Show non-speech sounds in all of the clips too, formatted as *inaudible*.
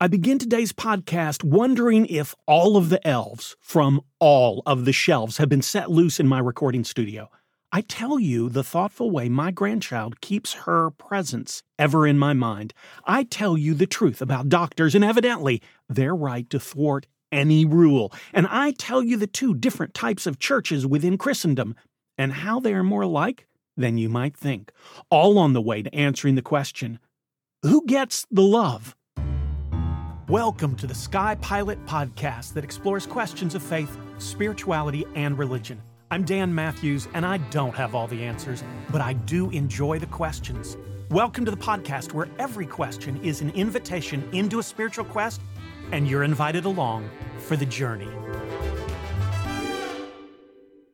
I begin today's podcast wondering if all of the elves from all of the shelves have been set loose in my recording studio. I tell you the thoughtful way my grandchild keeps her presence ever in my mind. I tell you the truth about doctors and evidently their right to thwart any rule. And I tell you the two different types of churches within Christendom and how they are more alike than you might think. All on the way to answering the question who gets the love? Welcome to the Sky Pilot podcast that explores questions of faith, spirituality, and religion. I'm Dan Matthews, and I don't have all the answers, but I do enjoy the questions. Welcome to the podcast where every question is an invitation into a spiritual quest, and you're invited along for the journey.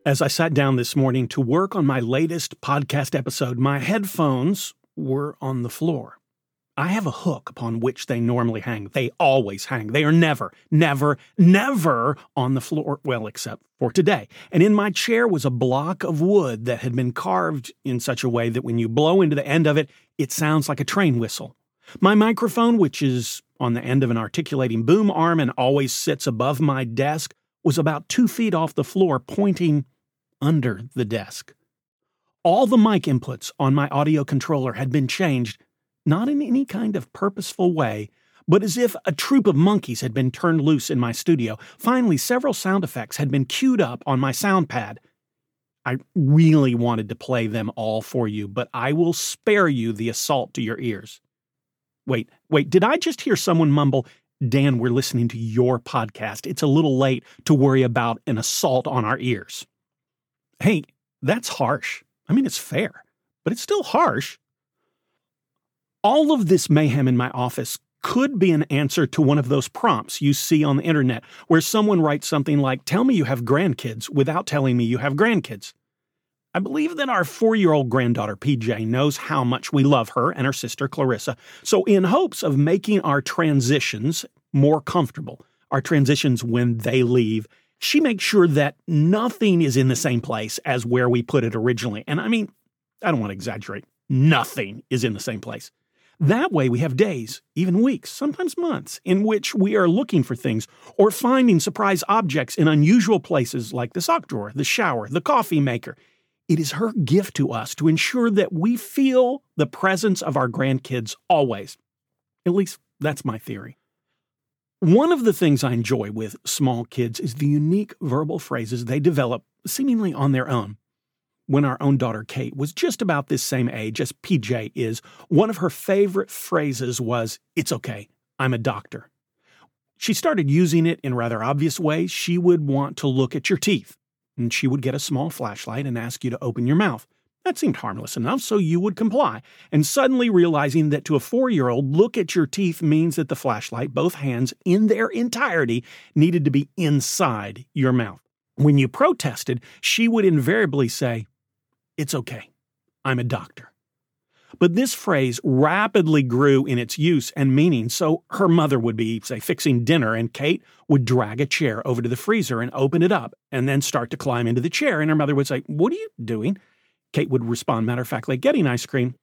As I sat down this morning to work on my latest podcast episode, my headphones were on the floor. I have a hook upon which they normally hang. They always hang. They are never, never, never on the floor, well, except for today. And in my chair was a block of wood that had been carved in such a way that when you blow into the end of it, it sounds like a train whistle. My microphone, which is on the end of an articulating boom arm and always sits above my desk, was about two feet off the floor, pointing under the desk. All the mic inputs on my audio controller had been changed not in any kind of purposeful way, but as if a troop of monkeys had been turned loose in my studio. Finally, several sound effects had been queued up on my sound pad. I really wanted to play them all for you, but I will spare you the assault to your ears. Wait, wait, did I just hear someone mumble, Dan, we're listening to your podcast. It's a little late to worry about an assault on our ears. Hey, that's harsh. I mean, it's fair, but it's still harsh. All of this mayhem in my office could be an answer to one of those prompts you see on the internet where someone writes something like, Tell me you have grandkids without telling me you have grandkids. I believe that our four year old granddaughter PJ knows how much we love her and her sister Clarissa. So, in hopes of making our transitions more comfortable, our transitions when they leave, she makes sure that nothing is in the same place as where we put it originally. And I mean, I don't want to exaggerate, nothing is in the same place. That way, we have days, even weeks, sometimes months, in which we are looking for things or finding surprise objects in unusual places like the sock drawer, the shower, the coffee maker. It is her gift to us to ensure that we feel the presence of our grandkids always. At least that's my theory. One of the things I enjoy with small kids is the unique verbal phrases they develop seemingly on their own when our own daughter Kate was just about this same age as PJ is, one of her favorite phrases was, It's okay, I'm a doctor. She started using it in rather obvious ways. She would want to look at your teeth, and she would get a small flashlight and ask you to open your mouth. That seemed harmless enough, so you would comply. And suddenly realizing that to a four year old, look at your teeth means that the flashlight, both hands in their entirety, needed to be inside your mouth. When you protested, she would invariably say, it's okay. I'm a doctor. But this phrase rapidly grew in its use and meaning, so her mother would be, say, fixing dinner, and Kate would drag a chair over to the freezer and open it up, and then start to climb into the chair. And her mother would say, What are you doing? Kate would respond matter of factly, Getting ice cream.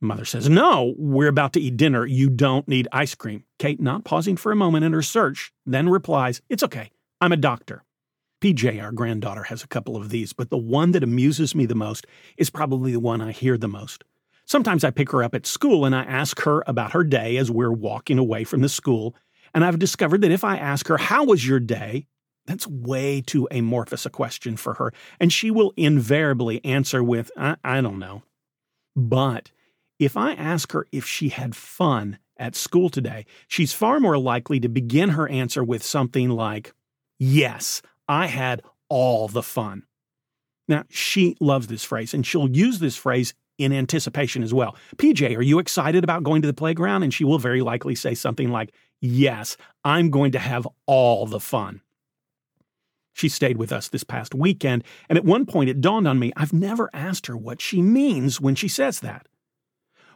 Mother says, No, we're about to eat dinner. You don't need ice cream. Kate, not pausing for a moment in her search, then replies, It's okay. I'm a doctor. PJ, our granddaughter, has a couple of these, but the one that amuses me the most is probably the one I hear the most. Sometimes I pick her up at school and I ask her about her day as we're walking away from the school, and I've discovered that if I ask her, How was your day? that's way too amorphous a question for her, and she will invariably answer with, I, I don't know. But if I ask her if she had fun at school today, she's far more likely to begin her answer with something like, Yes, I had all the fun. Now, she loves this phrase and she'll use this phrase in anticipation as well. PJ, are you excited about going to the playground? And she will very likely say something like, Yes, I'm going to have all the fun. She stayed with us this past weekend, and at one point it dawned on me I've never asked her what she means when she says that.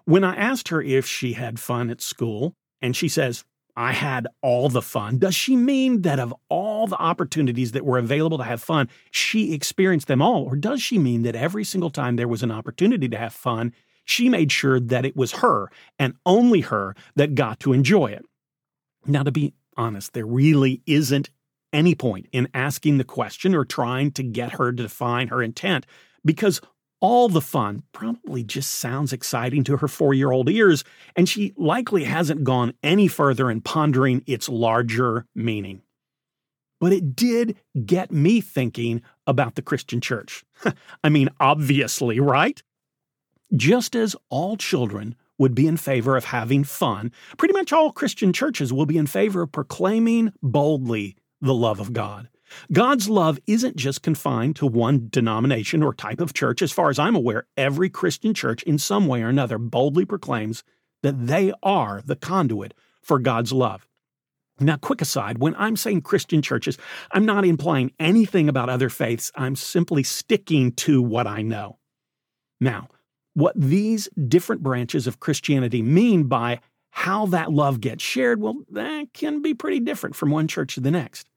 When I asked her if she had fun at school, and she says, I had all the fun. Does she mean that of all the opportunities that were available to have fun, she experienced them all? Or does she mean that every single time there was an opportunity to have fun, she made sure that it was her and only her that got to enjoy it? Now, to be honest, there really isn't any point in asking the question or trying to get her to define her intent because all the fun probably just sounds exciting to her four year old ears, and she likely hasn't gone any further in pondering its larger meaning. But it did get me thinking about the Christian church. *laughs* I mean, obviously, right? Just as all children would be in favor of having fun, pretty much all Christian churches will be in favor of proclaiming boldly the love of God. God's love isn't just confined to one denomination or type of church. As far as I'm aware, every Christian church, in some way or another, boldly proclaims that they are the conduit for God's love. Now, quick aside, when I'm saying Christian churches, I'm not implying anything about other faiths. I'm simply sticking to what I know. Now, what these different branches of Christianity mean by how that love gets shared, well, that can be pretty different from one church to the next.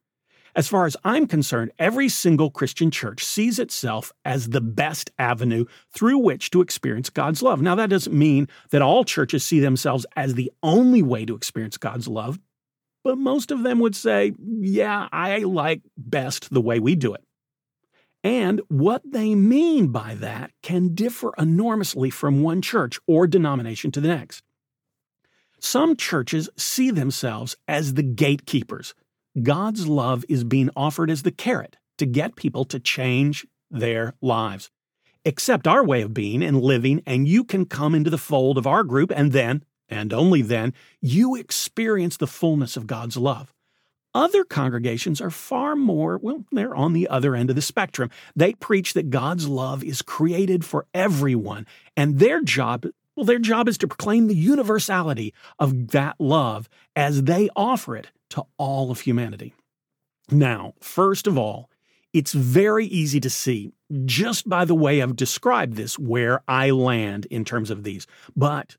As far as I'm concerned, every single Christian church sees itself as the best avenue through which to experience God's love. Now, that doesn't mean that all churches see themselves as the only way to experience God's love, but most of them would say, yeah, I like best the way we do it. And what they mean by that can differ enormously from one church or denomination to the next. Some churches see themselves as the gatekeepers. God's love is being offered as the carrot to get people to change their lives. Accept our way of being and living, and you can come into the fold of our group, and then, and only then, you experience the fullness of God's love. Other congregations are far more, well, they're on the other end of the spectrum. They preach that God's love is created for everyone, and their job, well, their job is to proclaim the universality of that love as they offer it to all of humanity. Now, first of all, it's very easy to see, just by the way I've described this, where I land in terms of these. But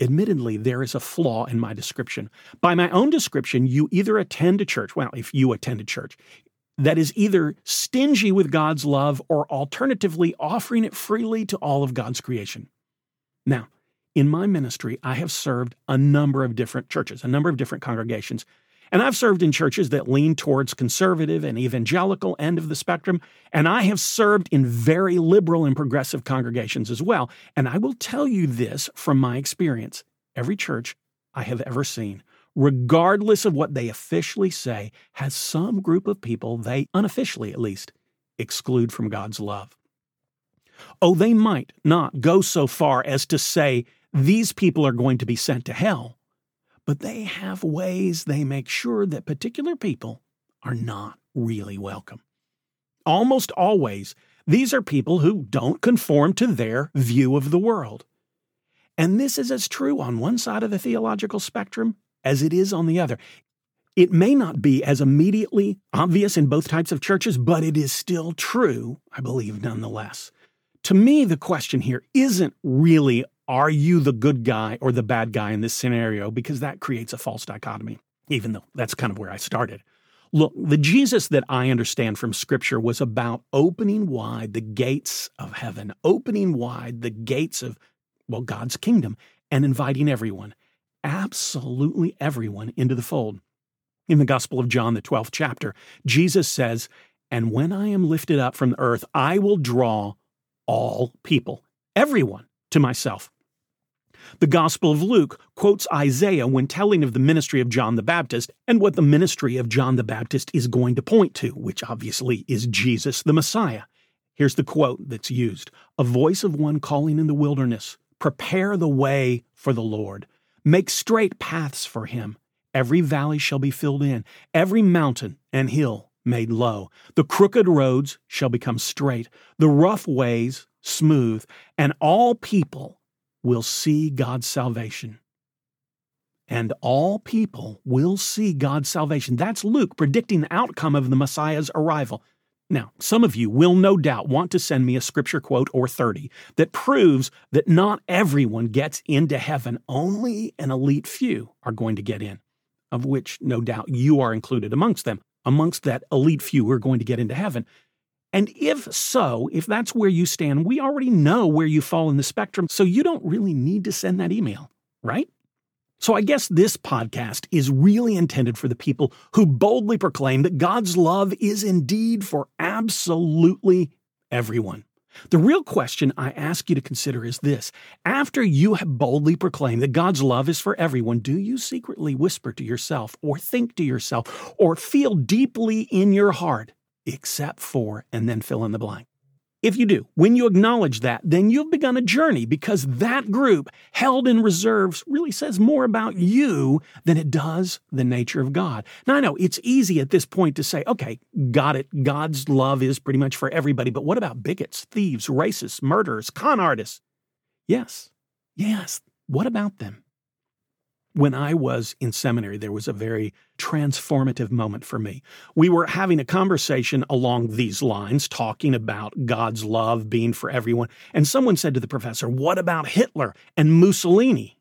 Admittedly, there is a flaw in my description. By my own description, you either attend a church, well, if you attend a church, that is either stingy with God's love or alternatively offering it freely to all of God's creation. Now, in my ministry, I have served a number of different churches, a number of different congregations, and I've served in churches that lean towards conservative and evangelical end of the spectrum, and I have served in very liberal and progressive congregations as well. And I will tell you this from my experience every church I have ever seen, regardless of what they officially say, has some group of people they, unofficially at least, exclude from God's love. Oh, they might not go so far as to say these people are going to be sent to hell but they have ways they make sure that particular people are not really welcome. Almost always, these are people who don't conform to their view of the world. And this is as true on one side of the theological spectrum as it is on the other. It may not be as immediately obvious in both types of churches, but it is still true, I believe, nonetheless. To me, the question here isn't really are you the good guy or the bad guy in this scenario? Because that creates a false dichotomy, even though that's kind of where I started. Look, the Jesus that I understand from Scripture was about opening wide the gates of heaven, opening wide the gates of, well, God's kingdom, and inviting everyone, absolutely everyone, into the fold. In the Gospel of John, the 12th chapter, Jesus says, And when I am lifted up from the earth, I will draw all people, everyone, to myself. The Gospel of Luke quotes Isaiah when telling of the ministry of John the Baptist and what the ministry of John the Baptist is going to point to, which obviously is Jesus the Messiah. Here's the quote that's used A voice of one calling in the wilderness, prepare the way for the Lord, make straight paths for him. Every valley shall be filled in, every mountain and hill made low. The crooked roads shall become straight, the rough ways smooth, and all people will see God's salvation. And all people will see God's salvation. That's Luke predicting the outcome of the Messiah's arrival. Now, some of you will no doubt want to send me a scripture quote or 30 that proves that not everyone gets into heaven, only an elite few are going to get in, of which no doubt you are included amongst them, amongst that elite few who are going to get into heaven. And if so, if that's where you stand, we already know where you fall in the spectrum, so you don't really need to send that email, right? So I guess this podcast is really intended for the people who boldly proclaim that God's love is indeed for absolutely everyone. The real question I ask you to consider is this After you have boldly proclaimed that God's love is for everyone, do you secretly whisper to yourself, or think to yourself, or feel deeply in your heart, except for, and then fill in the blank? If you do, when you acknowledge that, then you've begun a journey because that group held in reserves really says more about you than it does the nature of God. Now, I know it's easy at this point to say, okay, got it. God's love is pretty much for everybody, but what about bigots, thieves, racists, murderers, con artists? Yes, yes. What about them? When I was in seminary, there was a very transformative moment for me. We were having a conversation along these lines, talking about God's love being for everyone, and someone said to the professor, What about Hitler and Mussolini?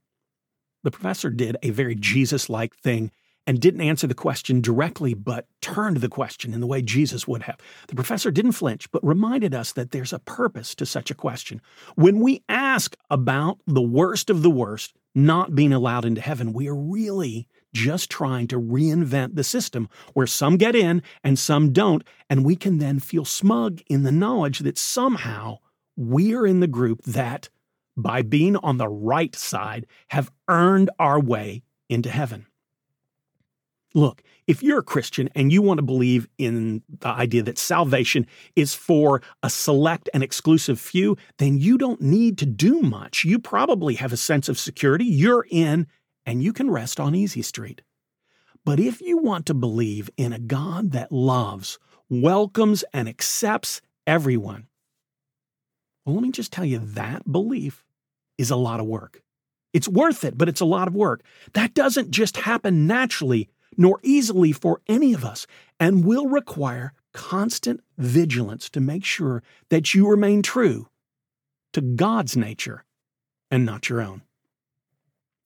The professor did a very Jesus like thing and didn't answer the question directly, but turned the question in the way Jesus would have. The professor didn't flinch, but reminded us that there's a purpose to such a question. When we ask about the worst of the worst, not being allowed into heaven, we are really just trying to reinvent the system where some get in and some don't, and we can then feel smug in the knowledge that somehow we are in the group that, by being on the right side, have earned our way into heaven. Look, if you're a Christian and you want to believe in the idea that salvation is for a select and exclusive few, then you don't need to do much. You probably have a sense of security. You're in and you can rest on easy street. But if you want to believe in a God that loves, welcomes, and accepts everyone, well, let me just tell you that belief is a lot of work. It's worth it, but it's a lot of work. That doesn't just happen naturally nor easily for any of us, and will require constant vigilance to make sure that you remain true to God's nature and not your own.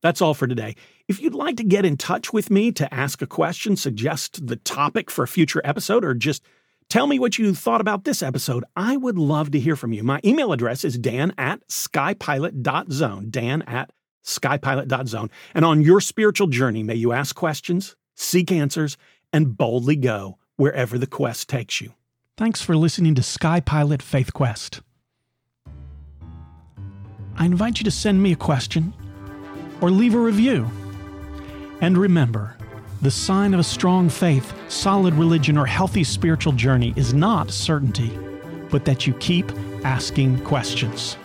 That's all for today. If you'd like to get in touch with me to ask a question, suggest the topic for a future episode, or just tell me what you thought about this episode, I would love to hear from you. My email address is dan at skypilot.zone, dan at skypilot.zone. And on your spiritual journey, may you ask questions, seek answers, and boldly go wherever the quest takes you. Thanks for listening to Sky Pilot Faith Quest. I invite you to send me a question or leave a review. And remember, the sign of a strong faith, solid religion, or healthy spiritual journey is not certainty, but that you keep asking questions.